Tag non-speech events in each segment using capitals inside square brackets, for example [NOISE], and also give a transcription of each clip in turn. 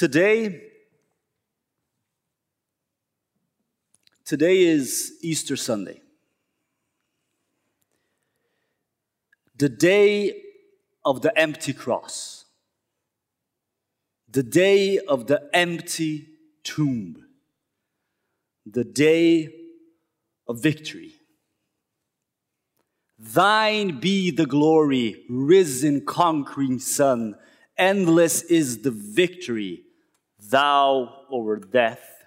Today, today is Easter Sunday. The day of the empty cross. The day of the empty tomb. The day of victory. Thine be the glory, risen, conquering Son. Endless is the victory thou over death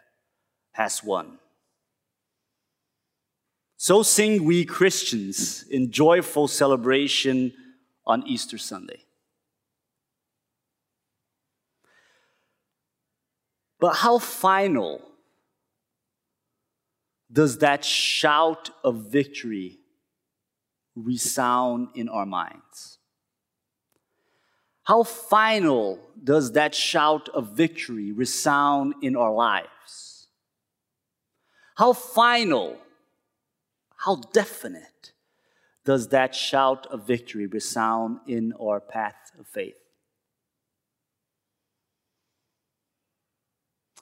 hast won. So sing we Christians in joyful celebration on Easter Sunday. But how final does that shout of victory resound in our minds? How final does that shout of victory resound in our lives? How final, how definite does that shout of victory resound in our path of faith?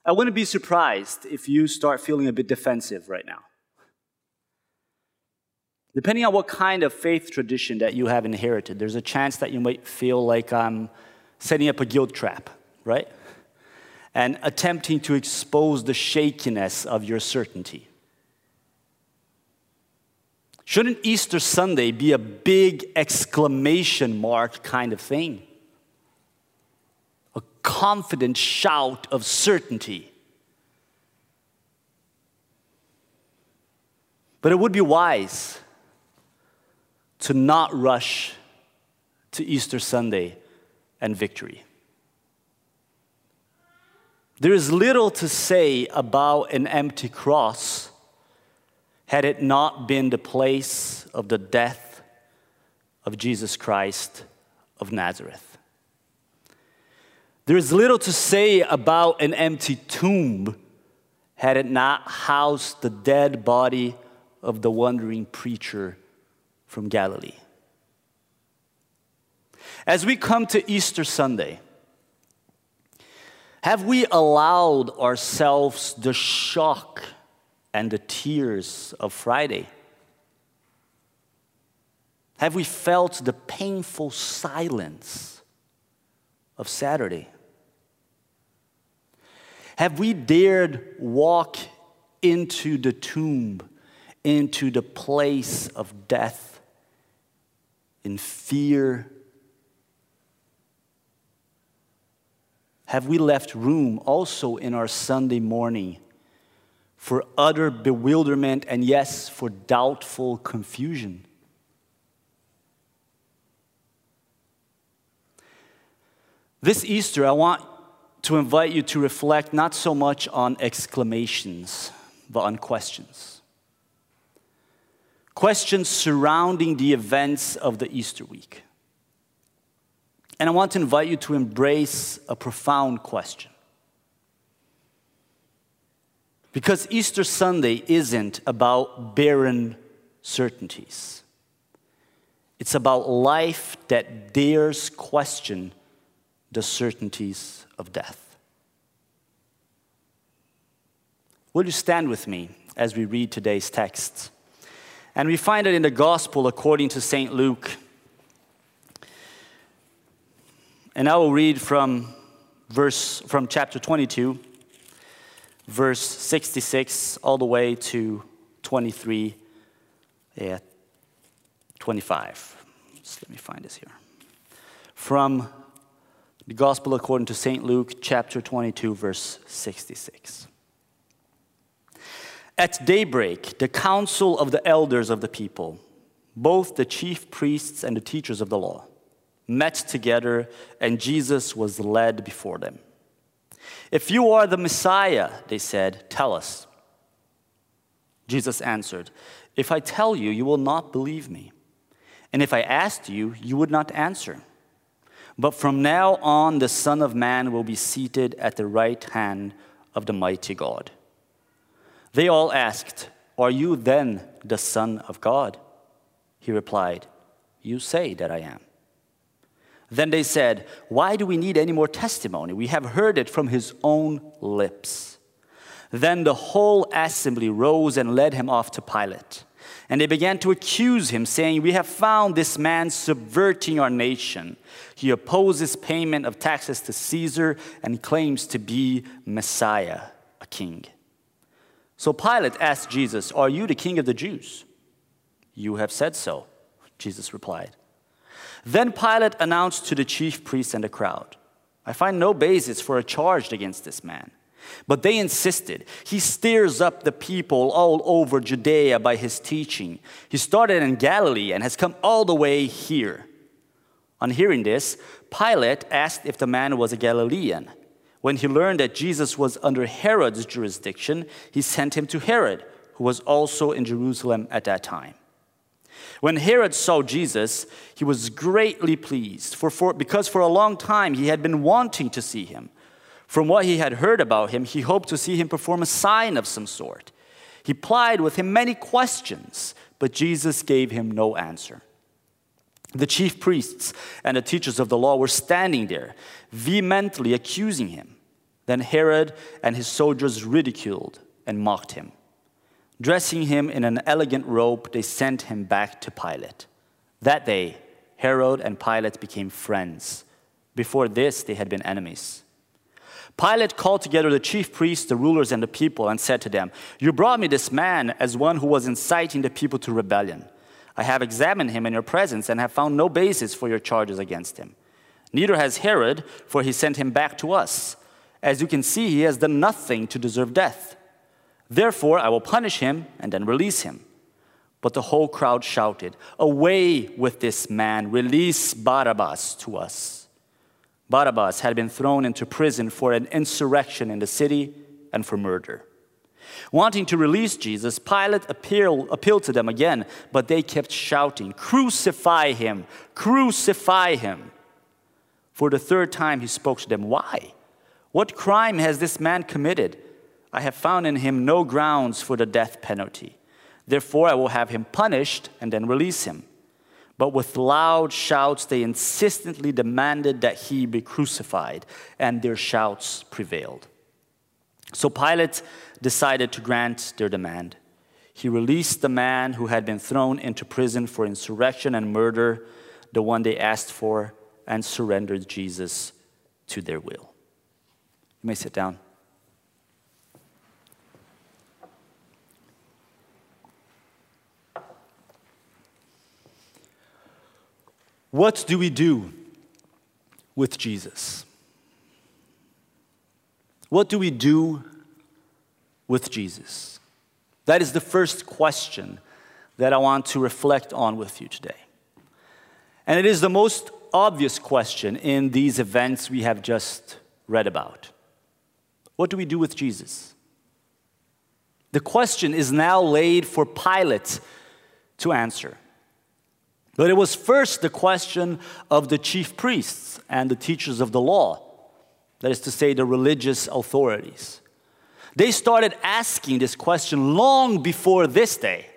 I wouldn't be surprised if you start feeling a bit defensive right now. Depending on what kind of faith tradition that you have inherited, there's a chance that you might feel like I'm setting up a guilt trap, right? And attempting to expose the shakiness of your certainty. Shouldn't Easter Sunday be a big exclamation mark kind of thing? A confident shout of certainty. But it would be wise to not rush to Easter Sunday and victory. There is little to say about an empty cross had it not been the place of the death of Jesus Christ of Nazareth. There is little to say about an empty tomb had it not housed the dead body of the wandering preacher from Galilee. As we come to Easter Sunday, have we allowed ourselves the shock and the tears of Friday? Have we felt the painful silence of Saturday? Have we dared walk into the tomb, into the place of death in fear? Have we left room also in our Sunday morning for utter bewilderment and, yes, for doubtful confusion? This Easter, I want to invite you to reflect not so much on exclamations, but on questions questions surrounding the events of the Easter week. And I want to invite you to embrace a profound question. Because Easter Sunday isn't about barren certainties. It's about life that dares question the certainties of death. Will you stand with me as we read today's text? And we find it in the Gospel according to St. Luke. And I will read from verse from chapter 22, verse 66, all the way to 23, yeah, 25. Just let me find this here. From the Gospel according to St. Luke, chapter 22, verse 66. At daybreak, the council of the elders of the people, both the chief priests and the teachers of the law, met together, and Jesus was led before them. If you are the Messiah, they said, tell us. Jesus answered, If I tell you, you will not believe me. And if I asked you, you would not answer. But from now on, the Son of Man will be seated at the right hand of the mighty God. They all asked, Are you then the Son of God? He replied, You say that I am. Then they said, Why do we need any more testimony? We have heard it from his own lips. Then the whole assembly rose and led him off to Pilate. And they began to accuse him, saying, We have found this man subverting our nation. He opposes payment of taxes to Caesar and claims to be Messiah, a king. So Pilate asked Jesus, Are you the king of the Jews? You have said so, Jesus replied. Then Pilate announced to the chief priests and the crowd, I find no basis for a charge against this man. But they insisted. He stirs up the people all over Judea by his teaching. He started in Galilee and has come all the way here. On hearing this, Pilate asked if the man was a Galilean. When he learned that Jesus was under Herod's jurisdiction, he sent him to Herod, who was also in Jerusalem at that time. When Herod saw Jesus, he was greatly pleased, for, for, because for a long time he had been wanting to see him. From what he had heard about him, he hoped to see him perform a sign of some sort. He plied with him many questions, but Jesus gave him no answer. The chief priests and the teachers of the law were standing there, vehemently accusing him. Then Herod and his soldiers ridiculed and mocked him. Dressing him in an elegant robe, they sent him back to Pilate. That day, Herod and Pilate became friends. Before this, they had been enemies. Pilate called together the chief priests, the rulers, and the people and said to them, You brought me this man as one who was inciting the people to rebellion. I have examined him in your presence and have found no basis for your charges against him. Neither has Herod, for he sent him back to us. As you can see, he has done nothing to deserve death. Therefore, I will punish him and then release him. But the whole crowd shouted, Away with this man, release Barabbas to us. Barabbas had been thrown into prison for an insurrection in the city and for murder. Wanting to release Jesus, Pilate appeal, appealed to them again, but they kept shouting, Crucify him! Crucify him! For the third time he spoke to them, Why? What crime has this man committed? I have found in him no grounds for the death penalty. Therefore, I will have him punished and then release him. But with loud shouts, they insistently demanded that he be crucified, and their shouts prevailed. So Pilate decided to grant their demand. He released the man who had been thrown into prison for insurrection and murder, the one they asked for, and surrendered Jesus to their will. You may sit down. What do we do with Jesus? What do we do with Jesus? That is the first question that I want to reflect on with you today. And it is the most obvious question in these events we have just read about. What do we do with Jesus? The question is now laid for Pilate to answer. But it was first the question of the chief priests and the teachers of the law, that is to say, the religious authorities. They started asking this question long before this day.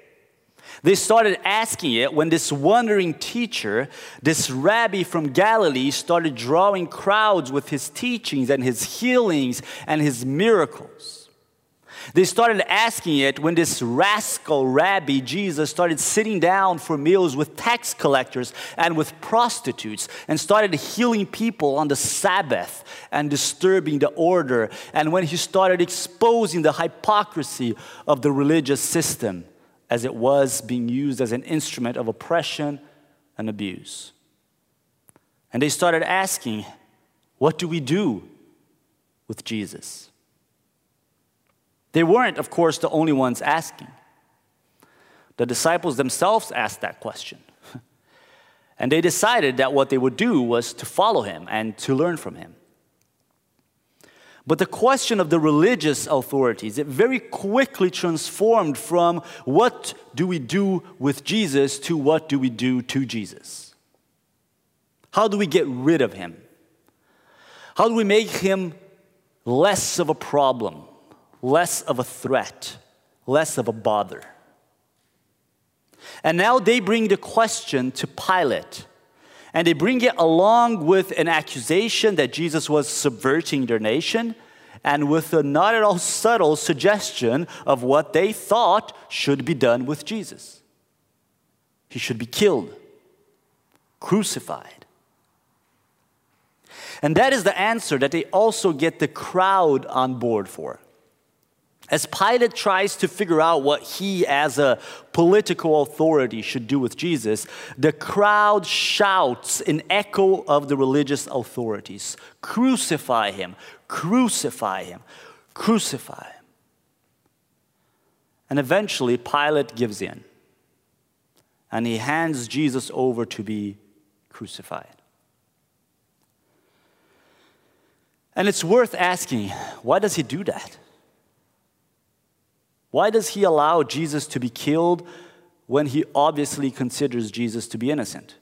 They started asking it when this wandering teacher, this rabbi from Galilee, started drawing crowds with his teachings and his healings and his miracles. They started asking it when this rascal rabbi, Jesus, started sitting down for meals with tax collectors and with prostitutes and started healing people on the Sabbath and disturbing the order. And when he started exposing the hypocrisy of the religious system as it was being used as an instrument of oppression and abuse. And they started asking, What do we do with Jesus? They weren't, of course, the only ones asking. The disciples themselves asked that question. [LAUGHS] and they decided that what they would do was to follow him and to learn from him. But the question of the religious authorities, it very quickly transformed from what do we do with Jesus to what do we do to Jesus? How do we get rid of him? How do we make him less of a problem? Less of a threat, less of a bother. And now they bring the question to Pilate. And they bring it along with an accusation that Jesus was subverting their nation and with a not at all subtle suggestion of what they thought should be done with Jesus. He should be killed, crucified. And that is the answer that they also get the crowd on board for. As Pilate tries to figure out what he, as a political authority, should do with Jesus, the crowd shouts in echo of the religious authorities Crucify him, crucify him, crucify him. And eventually, Pilate gives in and he hands Jesus over to be crucified. And it's worth asking why does he do that? Why does he allow Jesus to be killed when he obviously considers Jesus to be innocent?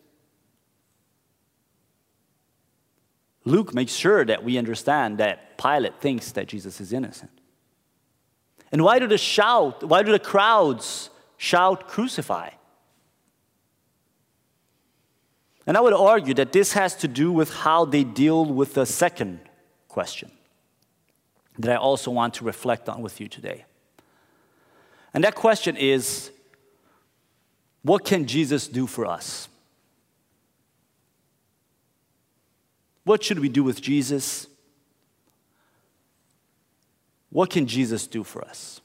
Luke makes sure that we understand that Pilate thinks that Jesus is innocent. And why do the shout, why do the crowds shout crucify? And I would argue that this has to do with how they deal with the second question that I also want to reflect on with you today. And that question is what can Jesus do for us? What should we do with Jesus? What can Jesus do for us?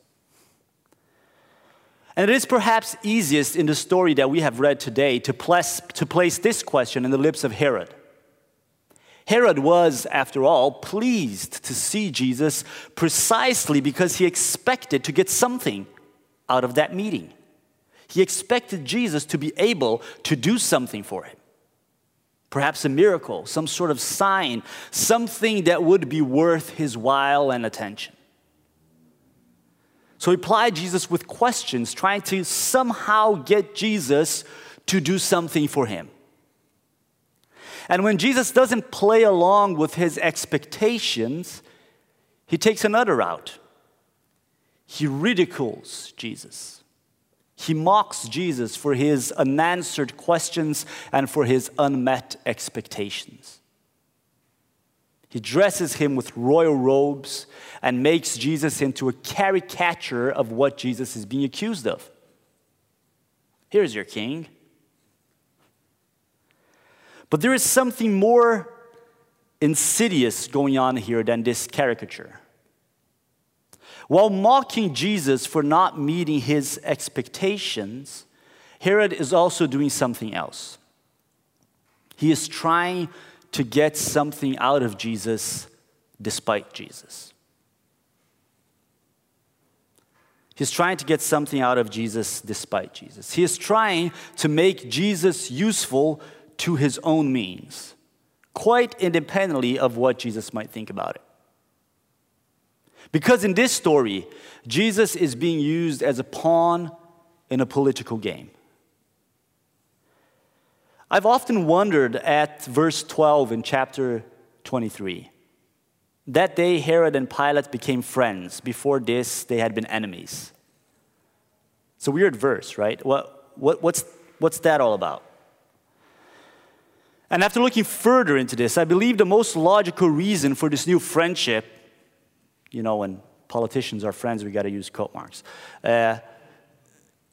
And it is perhaps easiest in the story that we have read today to place, to place this question in the lips of Herod. Herod was, after all, pleased to see Jesus precisely because he expected to get something out of that meeting. He expected Jesus to be able to do something for him. Perhaps a miracle, some sort of sign, something that would be worth his while and attention. So he plied Jesus with questions, trying to somehow get Jesus to do something for him. And when Jesus doesn't play along with his expectations, he takes another route. He ridicules Jesus. He mocks Jesus for his unanswered questions and for his unmet expectations. He dresses him with royal robes and makes Jesus into a caricature of what Jesus is being accused of. Here's your king. But there is something more insidious going on here than this caricature. While mocking Jesus for not meeting his expectations, Herod is also doing something else. He is trying to get something out of Jesus despite Jesus. He's trying to get something out of Jesus despite Jesus. He is trying to make Jesus useful to his own means, quite independently of what Jesus might think about it. Because in this story, Jesus is being used as a pawn in a political game. I've often wondered at verse 12 in chapter 23. That day, Herod and Pilate became friends. Before this, they had been enemies. It's a weird verse, right? What, what, what's, what's that all about? And after looking further into this, I believe the most logical reason for this new friendship you know, when politicians are friends, we got to use quote marks. Uh,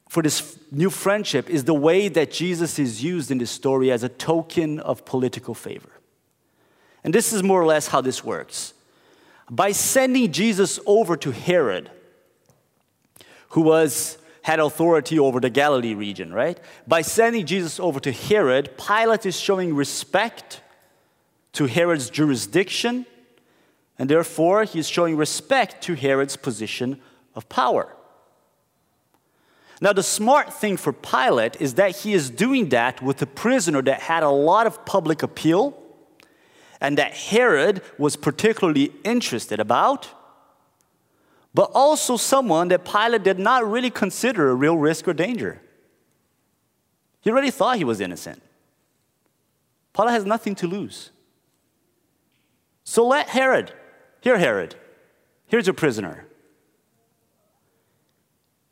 for this new friendship is the way that Jesus is used in this story as a token of political favor. And this is more or less how this works. By sending Jesus over to Herod, who was had authority over the Galilee region, right? By sending Jesus over to Herod, Pilate is showing respect to Herod's jurisdiction and therefore, he is showing respect to Herod's position of power. Now, the smart thing for Pilate is that he is doing that with a prisoner that had a lot of public appeal and that Herod was particularly interested about, but also someone that Pilate did not really consider a real risk or danger. He already thought he was innocent. Pilate has nothing to lose. So let Herod here, Herod, here's your prisoner.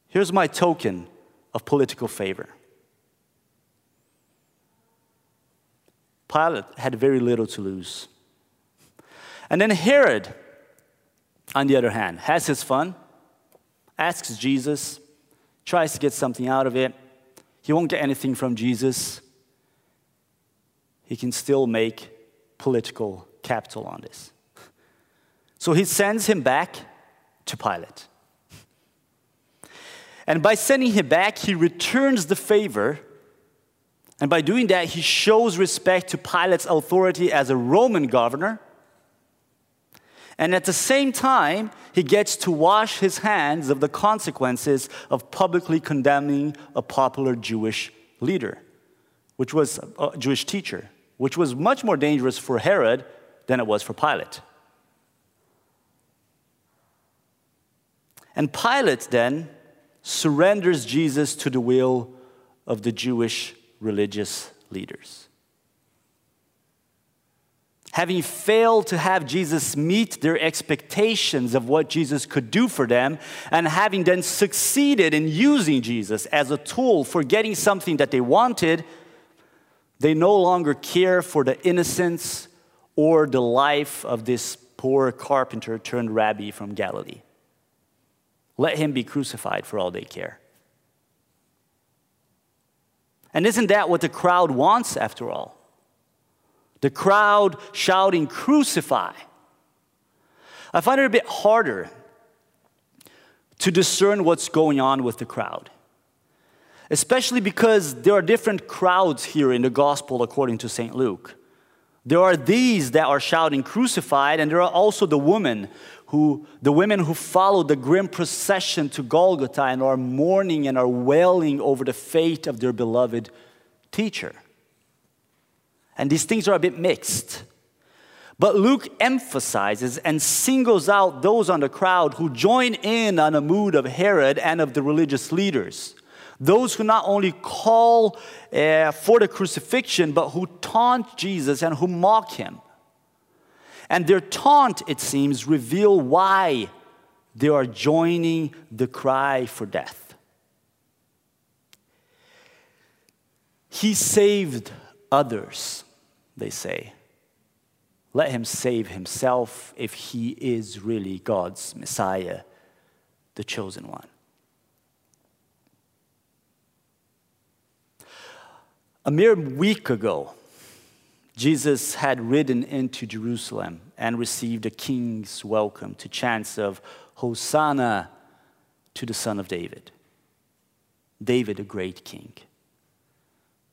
Here's my token of political favor. Pilate had very little to lose. And then Herod, on the other hand, has his fun, asks Jesus, tries to get something out of it. He won't get anything from Jesus. He can still make political capital on this. So he sends him back to Pilate. And by sending him back, he returns the favor. And by doing that, he shows respect to Pilate's authority as a Roman governor. And at the same time, he gets to wash his hands of the consequences of publicly condemning a popular Jewish leader, which was a Jewish teacher, which was much more dangerous for Herod than it was for Pilate. And Pilate then surrenders Jesus to the will of the Jewish religious leaders. Having failed to have Jesus meet their expectations of what Jesus could do for them, and having then succeeded in using Jesus as a tool for getting something that they wanted, they no longer care for the innocence or the life of this poor carpenter turned rabbi from Galilee. Let him be crucified for all they care. And isn't that what the crowd wants after all? The crowd shouting, Crucify. I find it a bit harder to discern what's going on with the crowd, especially because there are different crowds here in the gospel according to St. Luke. There are these that are shouting crucified, and there are also the women who, the women who follow the grim procession to Golgotha and are mourning and are wailing over the fate of their beloved teacher. And these things are a bit mixed. But Luke emphasizes and singles out those on the crowd who join in on a mood of Herod and of the religious leaders. Those who not only call uh, for the crucifixion, but who taunt Jesus and who mock him. And their taunt, it seems, reveal why they are joining the cry for death. He saved others, they say. Let him save himself if he is really God's Messiah, the chosen one. A mere week ago, Jesus had ridden into Jerusalem and received a king's welcome to chants of Hosanna to the Son of David. David, a great king.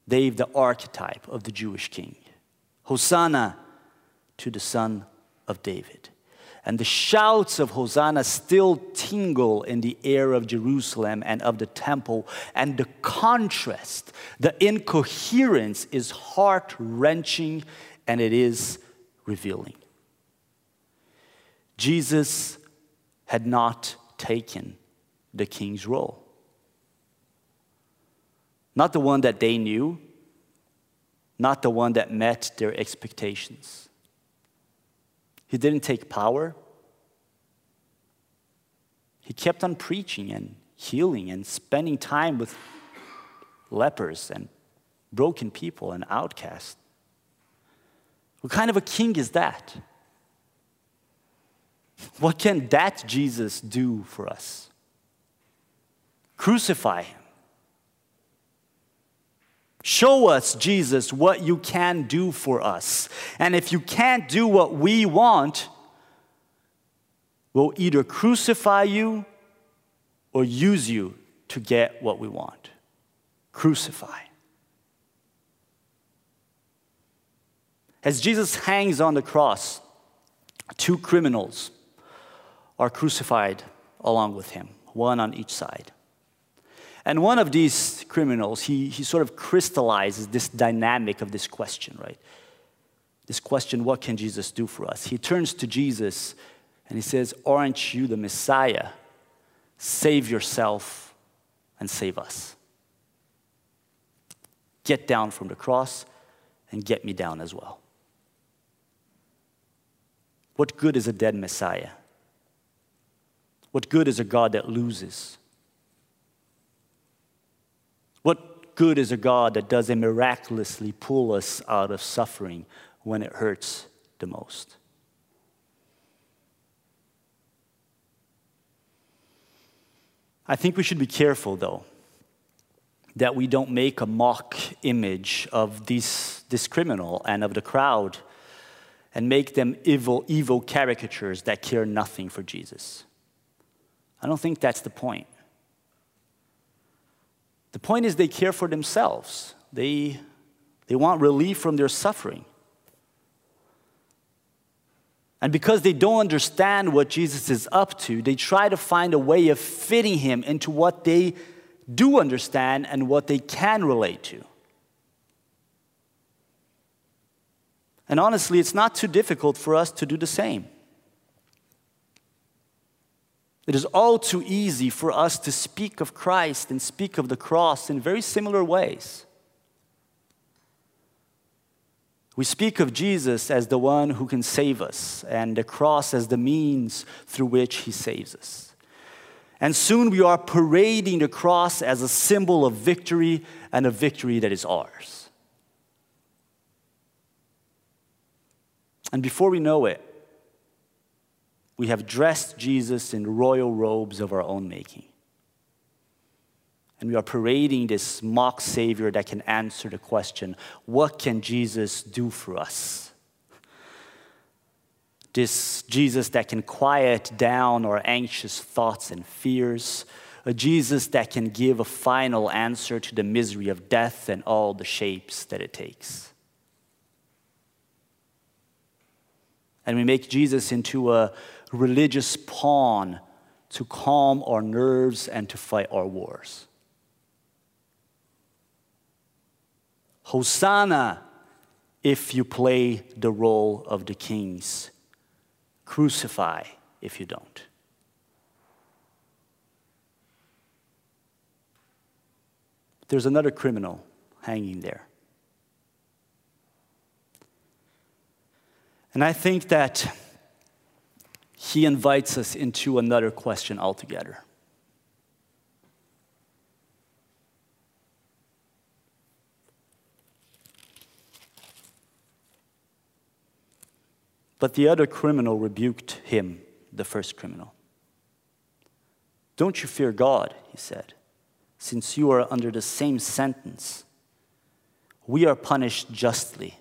David, the archetype of the Jewish king. Hosanna to the Son of David. And the shouts of Hosanna still tingle in the air of Jerusalem and of the temple. And the contrast, the incoherence is heart wrenching and it is revealing. Jesus had not taken the king's role. Not the one that they knew, not the one that met their expectations. He didn't take power. He kept on preaching and healing and spending time with lepers and broken people and outcasts. What kind of a king is that? What can that Jesus do for us? Crucify him. Show us, Jesus, what you can do for us. And if you can't do what we want, we'll either crucify you or use you to get what we want. Crucify. As Jesus hangs on the cross, two criminals are crucified along with him, one on each side. And one of these criminals, he, he sort of crystallizes this dynamic of this question, right? This question, what can Jesus do for us? He turns to Jesus and he says, Aren't you the Messiah? Save yourself and save us. Get down from the cross and get me down as well. What good is a dead Messiah? What good is a God that loses? Good is a God that doesn't miraculously pull us out of suffering when it hurts the most. I think we should be careful, though, that we don't make a mock image of this, this criminal and of the crowd and make them evil, evil caricatures that care nothing for Jesus. I don't think that's the point. The point is they care for themselves. They, they want relief from their suffering. And because they don't understand what Jesus is up to, they try to find a way of fitting him into what they do understand and what they can relate to. And honestly, it's not too difficult for us to do the same. It is all too easy for us to speak of Christ and speak of the cross in very similar ways. We speak of Jesus as the one who can save us, and the cross as the means through which he saves us. And soon we are parading the cross as a symbol of victory and a victory that is ours. And before we know it, we have dressed Jesus in royal robes of our own making. And we are parading this mock Savior that can answer the question what can Jesus do for us? This Jesus that can quiet down our anxious thoughts and fears, a Jesus that can give a final answer to the misery of death and all the shapes that it takes. And we make Jesus into a religious pawn to calm our nerves and to fight our wars. Hosanna if you play the role of the kings. Crucify if you don't. There's another criminal hanging there. And I think that he invites us into another question altogether. But the other criminal rebuked him, the first criminal. Don't you fear God, he said, since you are under the same sentence. We are punished justly,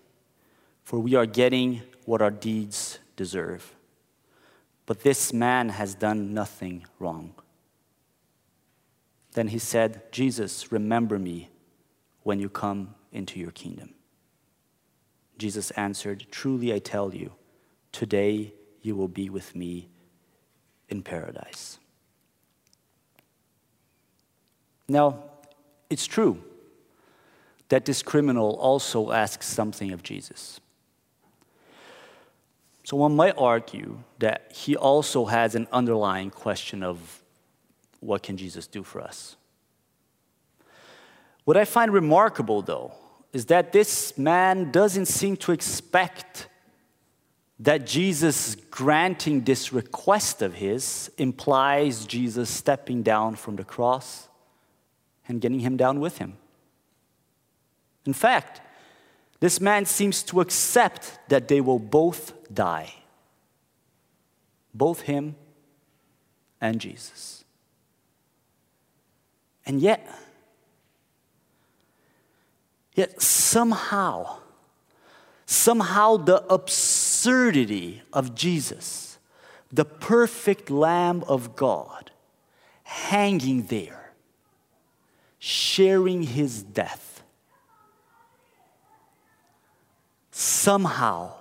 for we are getting what our deeds deserve. But this man has done nothing wrong. Then he said, Jesus, remember me when you come into your kingdom. Jesus answered, Truly I tell you, Today you will be with me in paradise. Now, it's true that this criminal also asks something of Jesus. So one might argue that he also has an underlying question of what can Jesus do for us? What I find remarkable, though, is that this man doesn't seem to expect that Jesus granting this request of his implies Jesus stepping down from the cross and getting him down with him. In fact, this man seems to accept that they will both die, both him and Jesus. And yet, yet somehow, somehow the absurdity of Jesus, the perfect Lamb of God, hanging there, sharing his death. Somehow,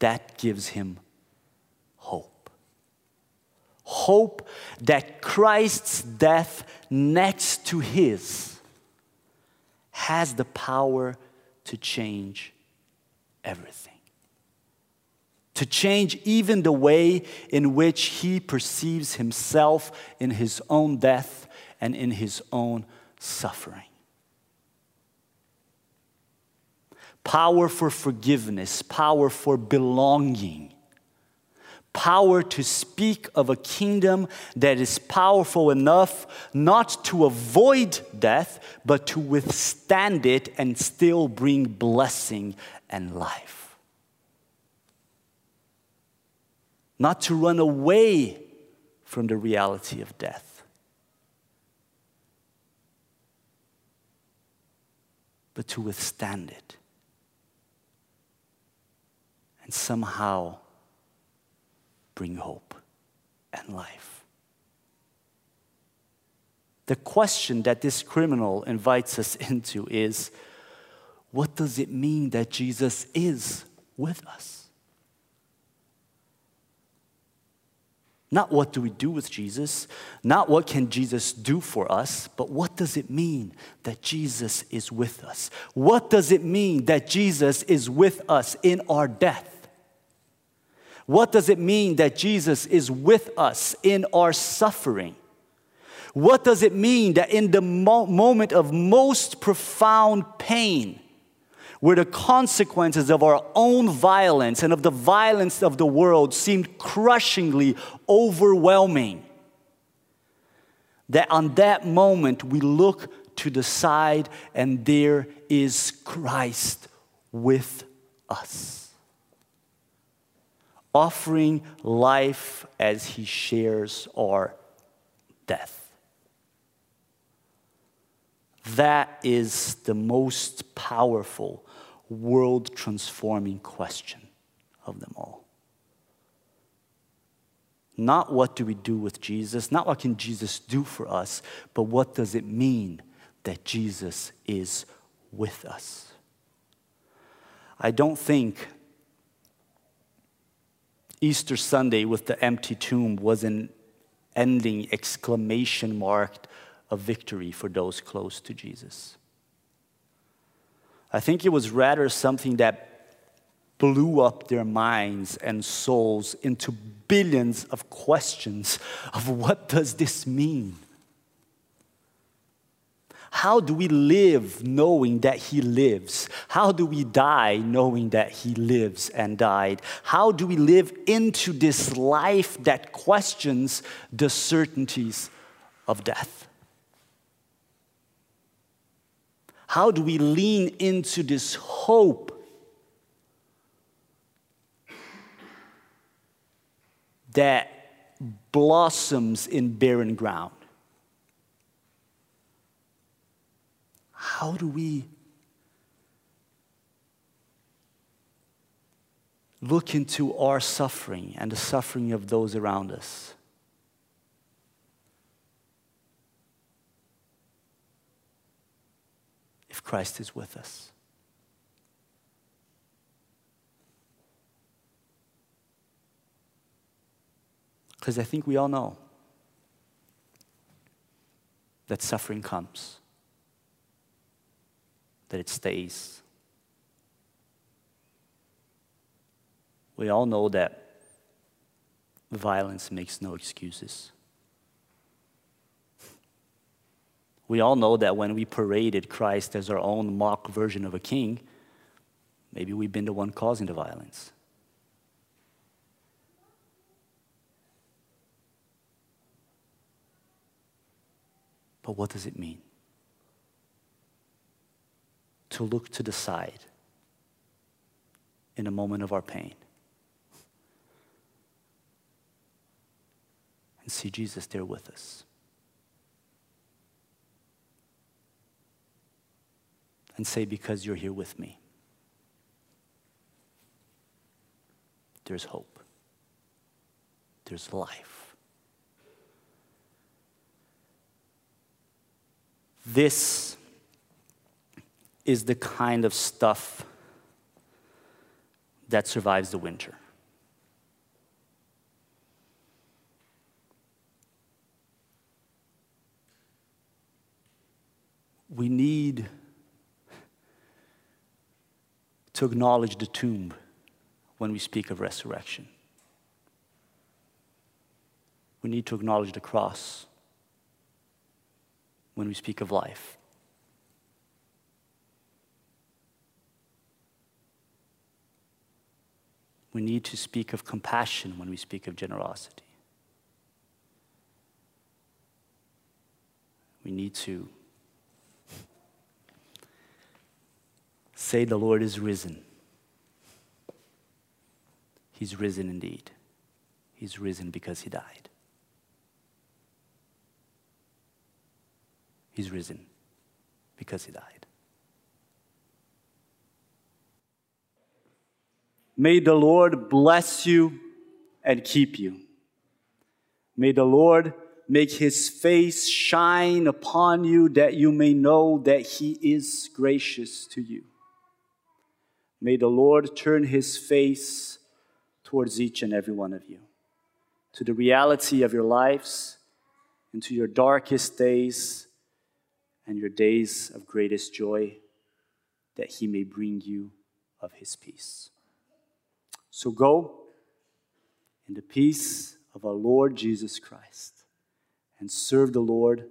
that gives him hope. Hope that Christ's death next to his has the power to change everything to change even the way in which he perceives himself in his own death and in his own suffering. Power for forgiveness, power for belonging, power to speak of a kingdom that is powerful enough not to avoid death, but to withstand it and still bring blessing and life. Not to run away from the reality of death, but to withstand it and somehow bring hope and life. The question that this criminal invites us [LAUGHS] into is what does it mean that Jesus is with us? Not what do we do with Jesus, not what can Jesus do for us, but what does it mean that Jesus is with us? What does it mean that Jesus is with us in our death? What does it mean that Jesus is with us in our suffering? What does it mean that in the mo- moment of most profound pain, where the consequences of our own violence and of the violence of the world seemed crushingly overwhelming, that on that moment we look to the side and there is Christ with us offering life as he shares our death. That is the most powerful, world transforming question of them all. Not what do we do with Jesus, not what can Jesus do for us, but what does it mean that Jesus is with us? I don't think Easter Sunday with the empty tomb was an ending exclamation mark of victory for those close to Jesus. I think it was rather something that blew up their minds and souls into billions of questions of what does this mean? How do we live knowing that He lives? How do we die knowing that He lives and died? How do we live into this life that questions the certainties of death? How do we lean into this hope that blossoms in barren ground? How do we look into our suffering and the suffering of those around us? If Christ is with us. Because I think we all know that suffering comes that it stays. We all know that violence makes no excuses. We all know that when we paraded Christ as our own mock version of a king, maybe we've been the one causing the violence. But what does it mean? To look to the side in a moment of our pain and see Jesus there with us. And say, Because you're here with me, there's hope, there's life. This is the kind of stuff that survives the winter. We need to acknowledge the tomb when we speak of resurrection. We need to acknowledge the cross when we speak of life. We need to speak of compassion when we speak of generosity. We need to say, The Lord is risen. He's risen indeed. He's risen because he died. He's risen because he died. May the Lord bless you and keep you. May the Lord make his face shine upon you that you may know that he is gracious to you. May the Lord turn his face towards each and every one of you, to the reality of your lives, into your darkest days and your days of greatest joy, that he may bring you of his peace. So go in the peace of our Lord Jesus Christ and serve the Lord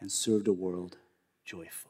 and serve the world joyfully.